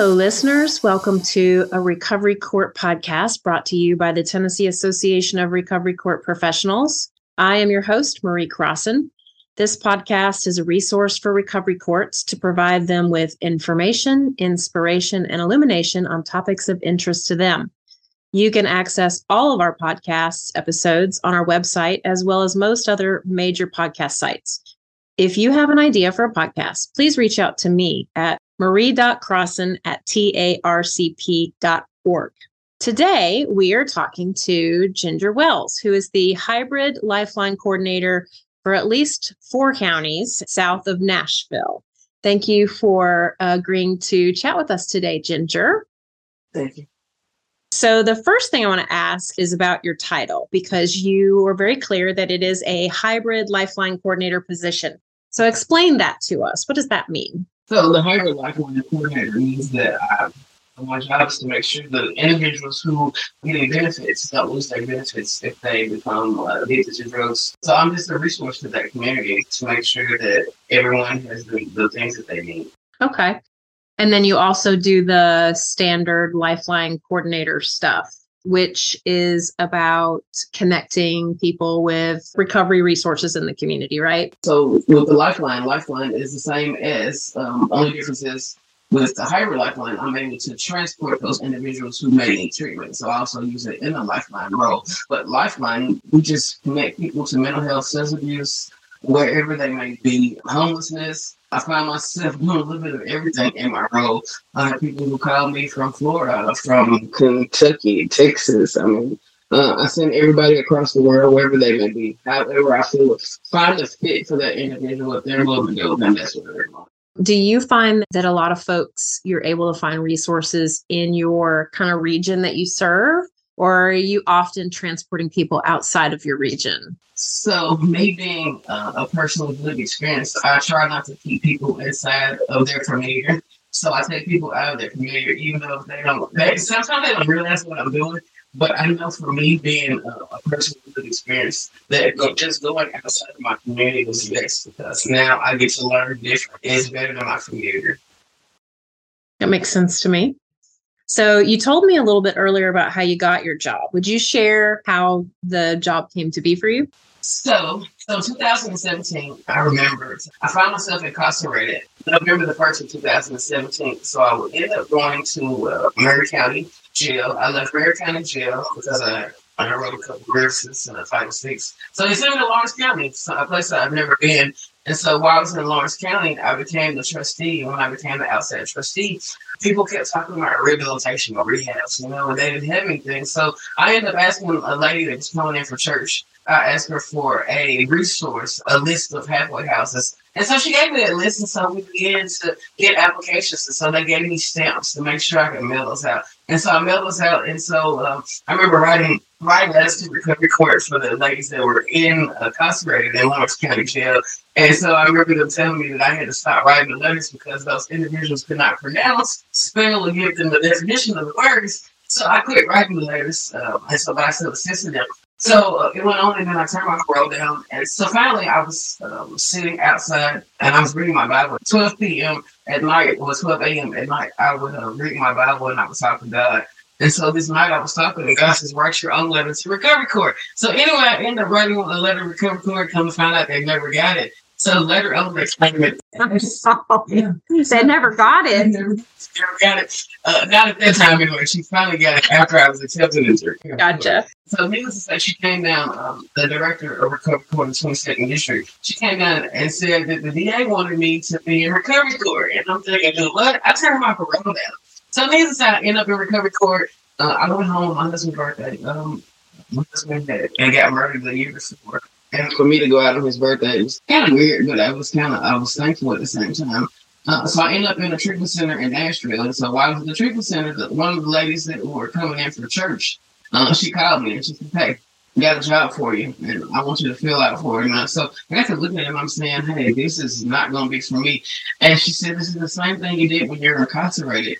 Hello, listeners. Welcome to a Recovery Court podcast brought to you by the Tennessee Association of Recovery Court Professionals. I am your host, Marie Crossan. This podcast is a resource for recovery courts to provide them with information, inspiration, and illumination on topics of interest to them. You can access all of our podcast episodes on our website, as well as most other major podcast sites. If you have an idea for a podcast, please reach out to me at marie.crossan at tarcp.org. Today, we are talking to Ginger Wells, who is the hybrid lifeline coordinator for at least four counties south of Nashville. Thank you for agreeing to chat with us today, Ginger. Thank you. So, the first thing I want to ask is about your title because you were very clear that it is a hybrid lifeline coordinator position. So, explain that to us. What does that mean? So, the hybrid lifeline coordinator means that my job is to make sure the individuals who getting benefits don't lose their benefits if they become uh, addicted to drugs. So I'm just a resource to that community to make sure that everyone has the, the things that they need. Okay. And then you also do the standard Lifeline coordinator stuff, which is about connecting people with recovery resources in the community, right? So with the Lifeline, Lifeline is the same as, um, only difference is with the hybrid lifeline, I'm able to transport those individuals who may need treatment. So I also use it in the lifeline role. But lifeline, we just connect people to mental health, substance abuse, wherever they may be, homelessness. I find myself doing a little bit of everything in my role. I have people who call me from Florida, from Kentucky, Texas. I mean, uh, I send everybody across the world, wherever they may be, however I feel, find a fit for that individual. Willing to then that's they're. Do you find that a lot of folks you're able to find resources in your kind of region that you serve? Or are you often transporting people outside of your region? So, me being uh, a person with lived experience, I try not to keep people inside of their community. So I take people out of their community, even though they don't. They, sometimes they don't realize what I'm doing. But I know for me, being a, a person with lived experience, that just going outside of my community was best because now I get to learn different. It's better than my familiar. That makes sense to me. So you told me a little bit earlier about how you got your job. Would you share how the job came to be for you? So, so 2017, I remember I found myself incarcerated November the 1st of 2017. So I ended up going to uh, Maury County jail. I left Maury County jail because I, I wrote a couple verses and a Title Six. So they sent me to Lawrence County, a place that I've never been. And so while I was in Lawrence County, I became the trustee. And when I became the outside trustee, people kept talking about rehabilitation or rehabs, you know, and they didn't have anything. So I ended up asking a lady that was coming in for church I asked her for a resource, a list of halfway houses. And so she gave me that list, and so we began to get applications. And so they gave me stamps to make sure I could mail those out. And so I mailed those out. And so um, I remember writing letters to recovery court for the ladies that were in uh, incarcerated in Lawrence County Jail. And so I remember them telling me that I had to stop writing the letters because those individuals could not pronounce, spell, or give them the definition of the words. So I quit writing the letters. Um, and so I still assisted them. So uh, it went on, and then I turned my roll down. And so finally, I was um, sitting outside and I was reading my Bible. at 12 p.m. at night, or 12 a.m. at night, I would uh, read my Bible and I was talking to God. And so this night I was talking, and God says, Write your own letter to Recovery Court. So anyway, I ended up writing a letter to Recovery Court, come to find out they never got it. So on, they claim it. They never got it. Never, never got it. Uh, not at that time anyway. She finally got it after I was accepted into her. Gotcha. So needless to say, she came down, um, the director of Recovery Court in 22nd District, she came down and said that the DA wanted me to be in Recovery Court. And I'm thinking, what? I turned my parole down. So needless to say, I end up in Recovery Court. Uh, I went home on my husband's birthday. Um, my husband had, and got murdered the year before. And for me to go out on his birthday, was kind of weird, but I was kind of, I was thankful at the same time. Uh, so I ended up in a treatment center in Asheville. And so while I was in the treatment center, the, one of the ladies that were coming in for church, uh, she called me and she said, Hey, got a job for you and I want you to fill out for it. So I got to look at him. I'm saying, Hey, this is not going to be for me. And she said, This is the same thing you did when you're incarcerated.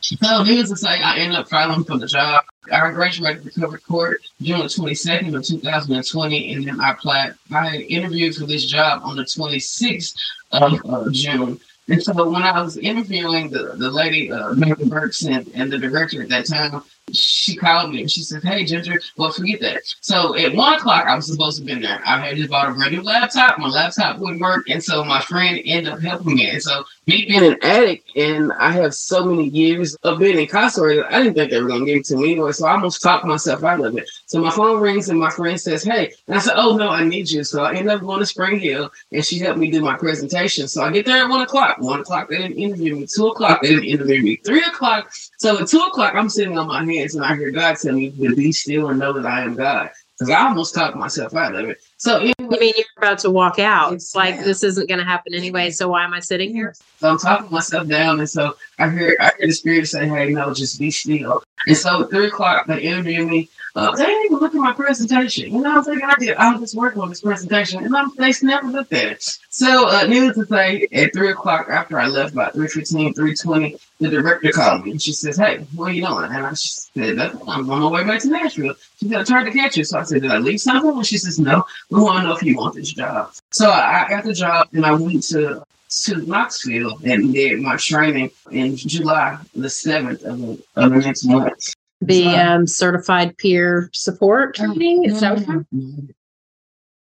So needless to say, I ended up filing for the job. I graduated recovery court June 22nd of 2020, and then I applied. I interviewed for this job on the 26th of uh, June. And so when I was interviewing the, the lady, uh, Megan Burks and, and the director at that time, she called me and she said, Hey, Ginger, well, forget that. So at one o'clock, I was supposed to been there. I had just bought a brand new laptop. My laptop wouldn't work. And so my friend ended up helping me. And so, me being an addict and I have so many years of being incarcerated, I didn't think they were going to give it to me anyway. So I almost talked myself out of it. So my phone rings and my friend says, Hey, and I said, Oh, no, I need you. So I ended up going to Spring Hill and she helped me do my presentation. So I get there at one o'clock. One o'clock, they didn't interview me. Two o'clock, they didn't interview me. Three o'clock. So at two o'clock, I'm sitting on my hands and I hear God tell me to be still and know that I am God. Because I almost talked myself out of it. So anyway, you mean you're about to walk out? It's like this isn't going to happen anyway. So why am I sitting here? So I'm talking myself down, and so I hear I hear the spirit say, "Hey, no, just be still." And so at three o'clock, they interview me. Uh, they didn't even look at my presentation. You know, I was thinking I did. I was just working on this presentation, and I'm, they never looked at it. So, uh, needless to say, at three o'clock after I left, about 3.15, 3.20, the director called me and she says, "Hey, what are you doing?" And I said, "I'm on my way back to Nashville." She said, "I tried to catch you." So I said, "Did I leave something?" And she says, "No. We want to know if you want this job." So I got the job, and I went to to Knoxville and did my training in July the seventh of, the, of the next month. The um, certified peer support training is that what?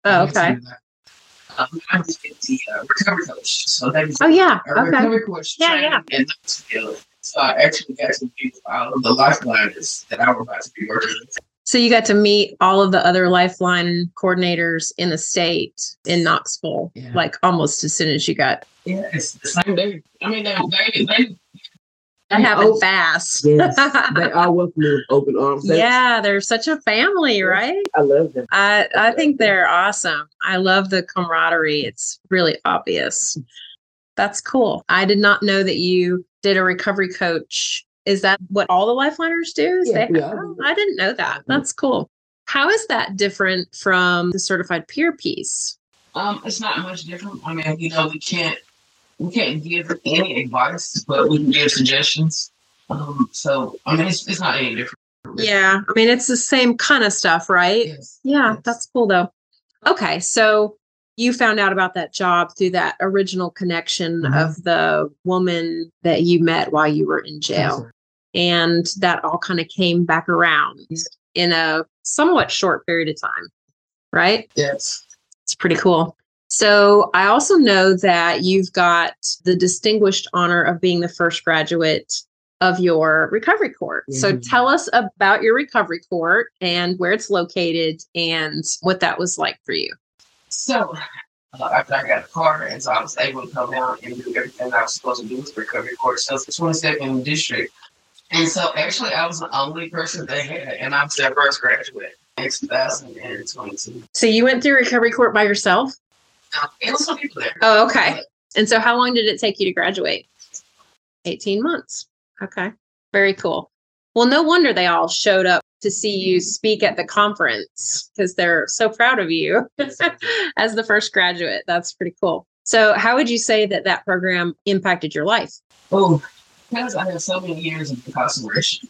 Oh, okay. Um, I did the uh, recovery coach. So that was oh yeah, a okay. recovery coach Yeah, yeah. in Knoxville. So I actually got to meet all of the lifeliners that I was about to be working with. So you got to meet all of the other Lifeline coordinators in the state in Knoxville, Yeah. like almost as soon as you got. Yeah, it's the same day. I mean, they, they, they That happened Oh, fast. Yes, they all welcome me with open arms. They- yeah, they're such a family, right? I love them. I I think they're awesome. I love the camaraderie. It's really obvious. That's cool. I did not know that you did a recovery coach. Is that what all the lifeliners do? Yeah, they- yeah. Oh, I didn't know that. That's cool. How is that different from the certified peer piece? Um, it's not much different. I mean, you know, we can't we can't give any advice, but we can give suggestions. Um, so I mean, it's, it's not any different. Yeah, I mean it's the same kind of stuff, right? Yes. Yeah, Yes. that's cool though. Okay, so you found out about that job through that original connection Mhm. of the woman that you met while you were in jail. And that all kind of came back around in a somewhat short period of time, right? Yes. It's pretty cool. So I also know that you've got the distinguished honor of being the first graduate of your recovery court. So Mhm. tell us about your recovery court and where it's located and what that was like for you. So uh, after I got a car, and so I was able to come down and do everything I was supposed to do with recovery court. So it's the 22nd district. And so actually, I was the only person they had, and I was their first graduate in 2022. So you went through recovery court by yourself? Now, it some people there. Oh, okay. And so how long did it take you to graduate? 18 months. Okay. Very cool. Well, no wonder they all showed up to see you speak at the conference because they're so proud of you as the first graduate. That's pretty cool. So, how would you say that that program impacted your life? Oh, because I had so many years of incarceration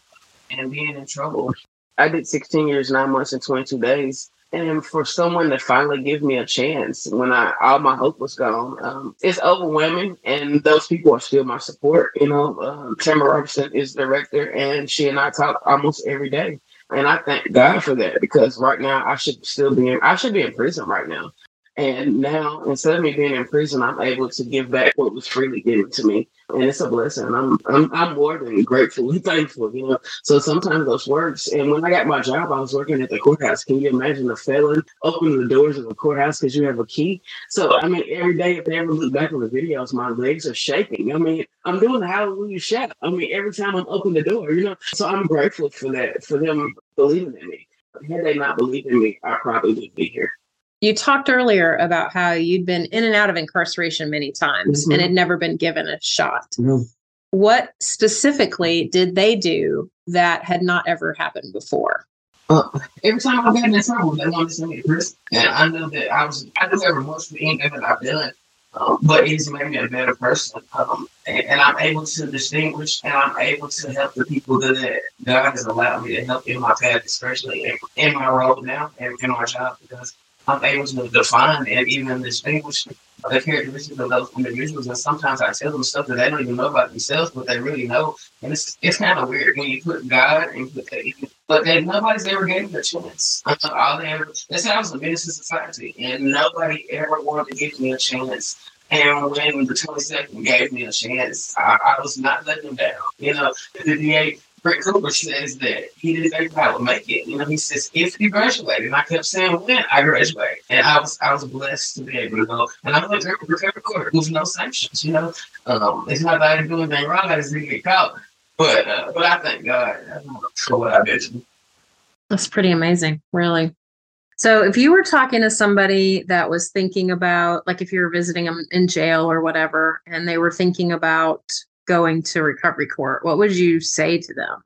and being in trouble. I did 16 years, nine months, and 22 days. And for someone to finally give me a chance when I all my hope was gone, um, it's overwhelming. And those people are still my support. You know, um, Tamara Robertson is director, and she and I talk almost every day. And I thank God for that because right now I should still be in I should be in prison right now. And now instead of me being in prison, I'm able to give back what was freely given to me. And it's a blessing. I'm I'm I'm more than grateful and thankful, you know. So sometimes those works. And when I got my job, I was working at the courthouse. Can you imagine a felon opening the doors of the courthouse because you have a key? So I mean, every day if they ever look back on the videos, my legs are shaking. I mean, I'm doing the hallelujah shout. I mean, every time I'm opening the door, you know. So I'm grateful for that, for them believing in me. Had they not believed in me, I probably wouldn't be here. You talked earlier about how you'd been in and out of incarceration many times and Mhm. had never been given a shot. What specifically did they do that had not ever happened before? Uh, every time I got in trouble, they wanted to send me to prison. And I know that I was, I knew every remorse for anything that I've done. Um, but it's made me a better person. Um, and, and I'm able to distinguish and I'm able to help the people that God has allowed me to help in my path, especially in, in my role now and in my job, because I'm able to define and even distinguish the characteristics of those individuals. And sometimes I tell them stuff that they don't even know about themselves, but they really know. And it's it's kind of weird when you put God and put but then nobody's ever gave me a chance. Uh-huh, all they ever that's I was a minister society, and nobody ever wanted to give me a chance. And when the 22nd gave me a chance, I, I was not letting them down. You know, the DA Brent Cooper says that he didn't think I would make it. You know, he says if you graduate, and I kept saying when I graduate, and I was I was blessed to be able to go. And I went to recovery court with no sanctions. You know, um, it's not that I didn't do anything wrong; I just didn't get caught. But uh, but I thank God for what I did. That's pretty amazing, really. So, if you were talking to somebody that was thinking about, like, if you were visiting them in jail or whatever, and they were thinking about going to recovery court, what would you say to them?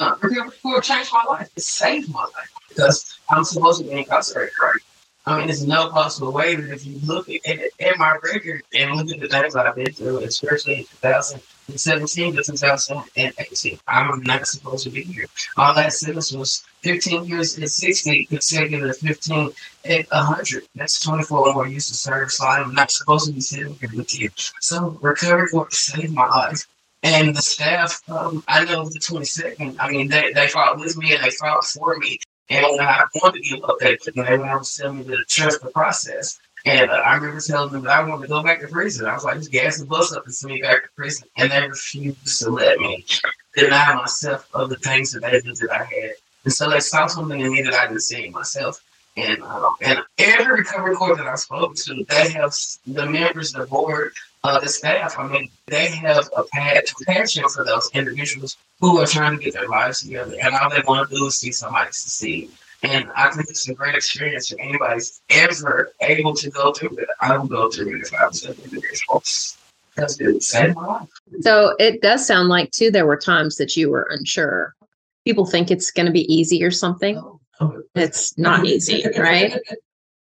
Uh, court changed my life. It saved my life because I'm supposed to be incarcerated, right? I mean, there's no possible way that if you look at, at, at my record and look at the things I've been through, especially in 2017 to 2018, I'm not supposed to be here. All that sentence was 15 years and 60 consecutive 15 at 100. That's 24 more years to serve, so I'm not supposed to be sitting here with you. So recovery court saved my life. And the staff, um, I know the 22nd, I mean, they, they fought with me and they fought for me. And I wanted to give up that, know, they wanted to tell me to trust the process. And uh, I remember telling them that I wanted to go back to prison. I was like, just gas the bus up and send me back to prison. And they refused to let me deny myself of the things that they that I had. And so they saw something in me that I didn't see in myself. And um, and every recovery court that I spoke to, they have the members, the board, uh, the staff. I mean, they have a passion for those individuals who are trying to get their lives together, and all they want to do is see somebody succeed. And I think it's a great experience for anybody's ever able to go through it. I will go through it if I was an individual. Because it saved my life. So it does sound like too there were times that you were unsure. People think it's going to be easy or something. Oh, oh. It's not easy, right?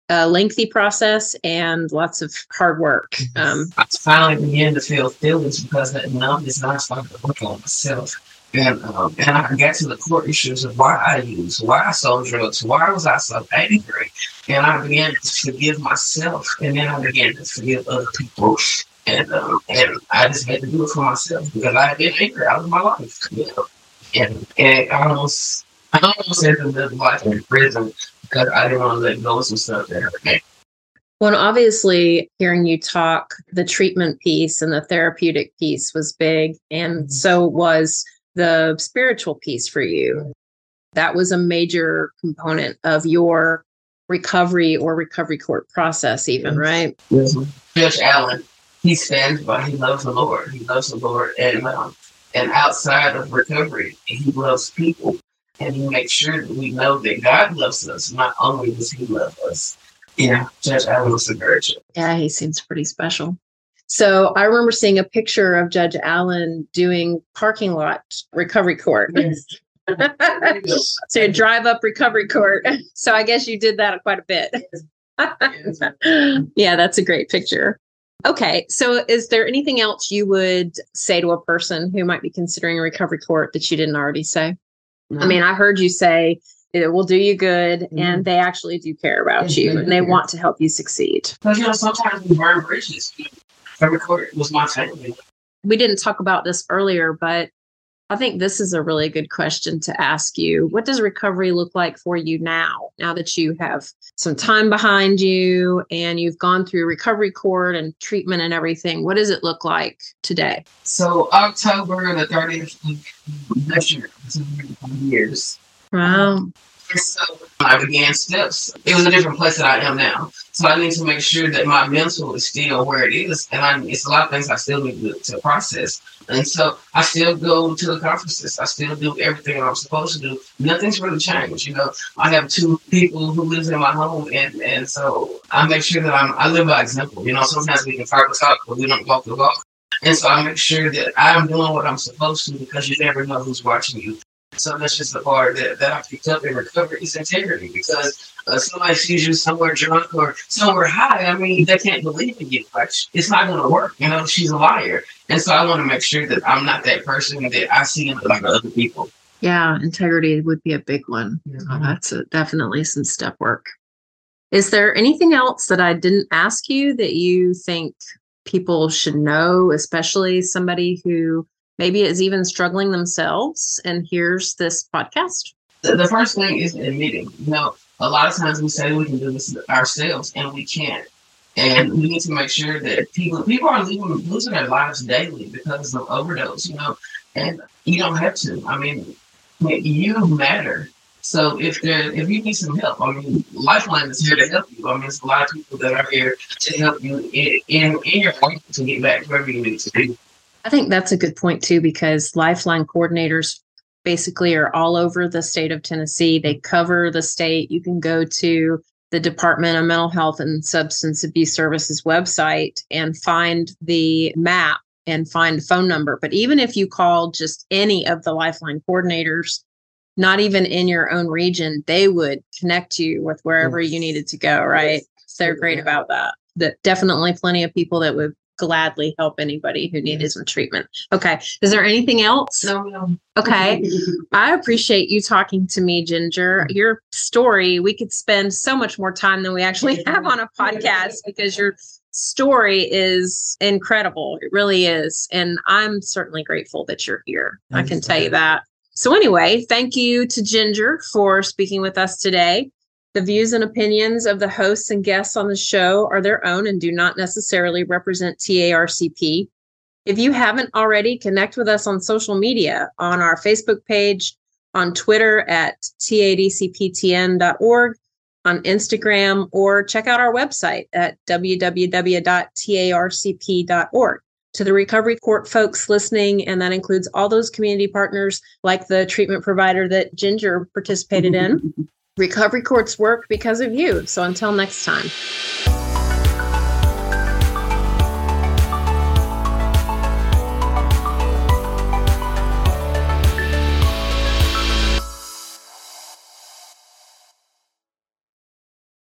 A lengthy process and lots of hard work. Um, I finally began to feel feelings because that and I started to work on myself. And um, and I got to the core issues of why I used, why I sold drugs, why was I so angry, and I began to forgive myself, and then I began to forgive other people, and um, and I just had to do it for myself because I had been angry out of my life, you know, and and I almost I almost had to live life in prison because I didn't want to let go of some stuff that hurt me. Well, obviously, hearing you talk, the treatment piece and the therapeutic piece was big, and mm-hmm. so was the spiritual piece for you. That was a major component of your recovery or recovery court process, even, yes. right? Yes. Judge Allen, he stands by, he loves the Lord. He loves the Lord. And, um, and outside of recovery, he loves people. And he makes sure that we know that God loves us. Not only does he love us. Yeah, Judge Allen was a virgin. Yeah, he seems pretty special. So I remember seeing a picture of Judge Allen doing parking lot recovery court. Yes. so you drive up recovery court. So I guess you did that quite a bit. yeah, that's a great picture. Okay, so is there anything else you would say to a person who might be considering a recovery court that you didn't already say? No. I mean, I heard you say it will do you good mm-hmm. and they actually do care about it's you and they want to help you succeed. Because, you know, sometimes we burn bridges record was my family. We didn't talk about this earlier, but I think this is a really good question to ask you. What does recovery look like for you now? Now that you have some time behind you and you've gone through recovery court and treatment and everything, what does it look like today? So October the 30th next year, years. Wow. So I began steps. It was a different place that I am now. So I need to make sure that my mental is still where it is. And I, it's a lot of things I still need to, to process. And so I still go to the conferences. I still do everything I'm supposed to do. Nothing's really changed. You know, I have two people who live in my home. And, and so I make sure that I'm, I live by example. You know, sometimes we can talk the talk, but we don't walk the walk. And so I make sure that I'm doing what I'm supposed to because you never know who's watching you. So that's just the part that, that I picked up in recovery is integrity because uh, somebody sees you somewhere drunk or somewhere high. I mean, they can't believe in you. Like, it's not going to work. You know, she's a liar. And so I want to make sure that I'm not that person that I see in like other people. Yeah, integrity would be a big one. Mm-hmm. Oh, that's a, definitely some step work. Is there anything else that I didn't ask you that you think people should know, especially somebody who maybe is even struggling themselves and hears this podcast? The first thing is admitting, you know, a lot of times we say we can do this ourselves and we can't. And we need to make sure that people people are losing, losing their lives daily because of overdose, you know, and you don't have to. I mean, you matter. So if there, if you need some help, I mean, Lifeline is here to help you. I mean, there's a lot of people that are here to help you in in, in your life to get back wherever you need to be. I think that's a good point too, because Lifeline coordinators basically are all over the state of Tennessee. They cover the state. You can go to the Department of Mental Health and Substance Abuse Services website and find the map and find a phone number. But even if you call just any of the Lifeline coordinators, not even in your own region, they would connect you with wherever yes. you needed to go, right? Yes. They're great about that. That definitely plenty of people that would gladly help anybody who needed some treatment. Okay. Is there anything else? No, no. Okay. I appreciate you talking to me, Ginger. Your story, we could spend so much more time than we actually have on a podcast because your story is incredible. It really is. And I'm certainly grateful that you're here. I can tell you that. So, anyway, thank you to Ginger for speaking with us today. The views and opinions of the hosts and guests on the show are their own and do not necessarily represent TARCP. If you haven't already, connect with us on social media on our Facebook page, on Twitter at tadcptn.org, on Instagram, or check out our website at www.tarcp.org. To the recovery court folks listening, and that includes all those community partners like the treatment provider that Ginger participated in. Recovery Courts work because of you. So until next time.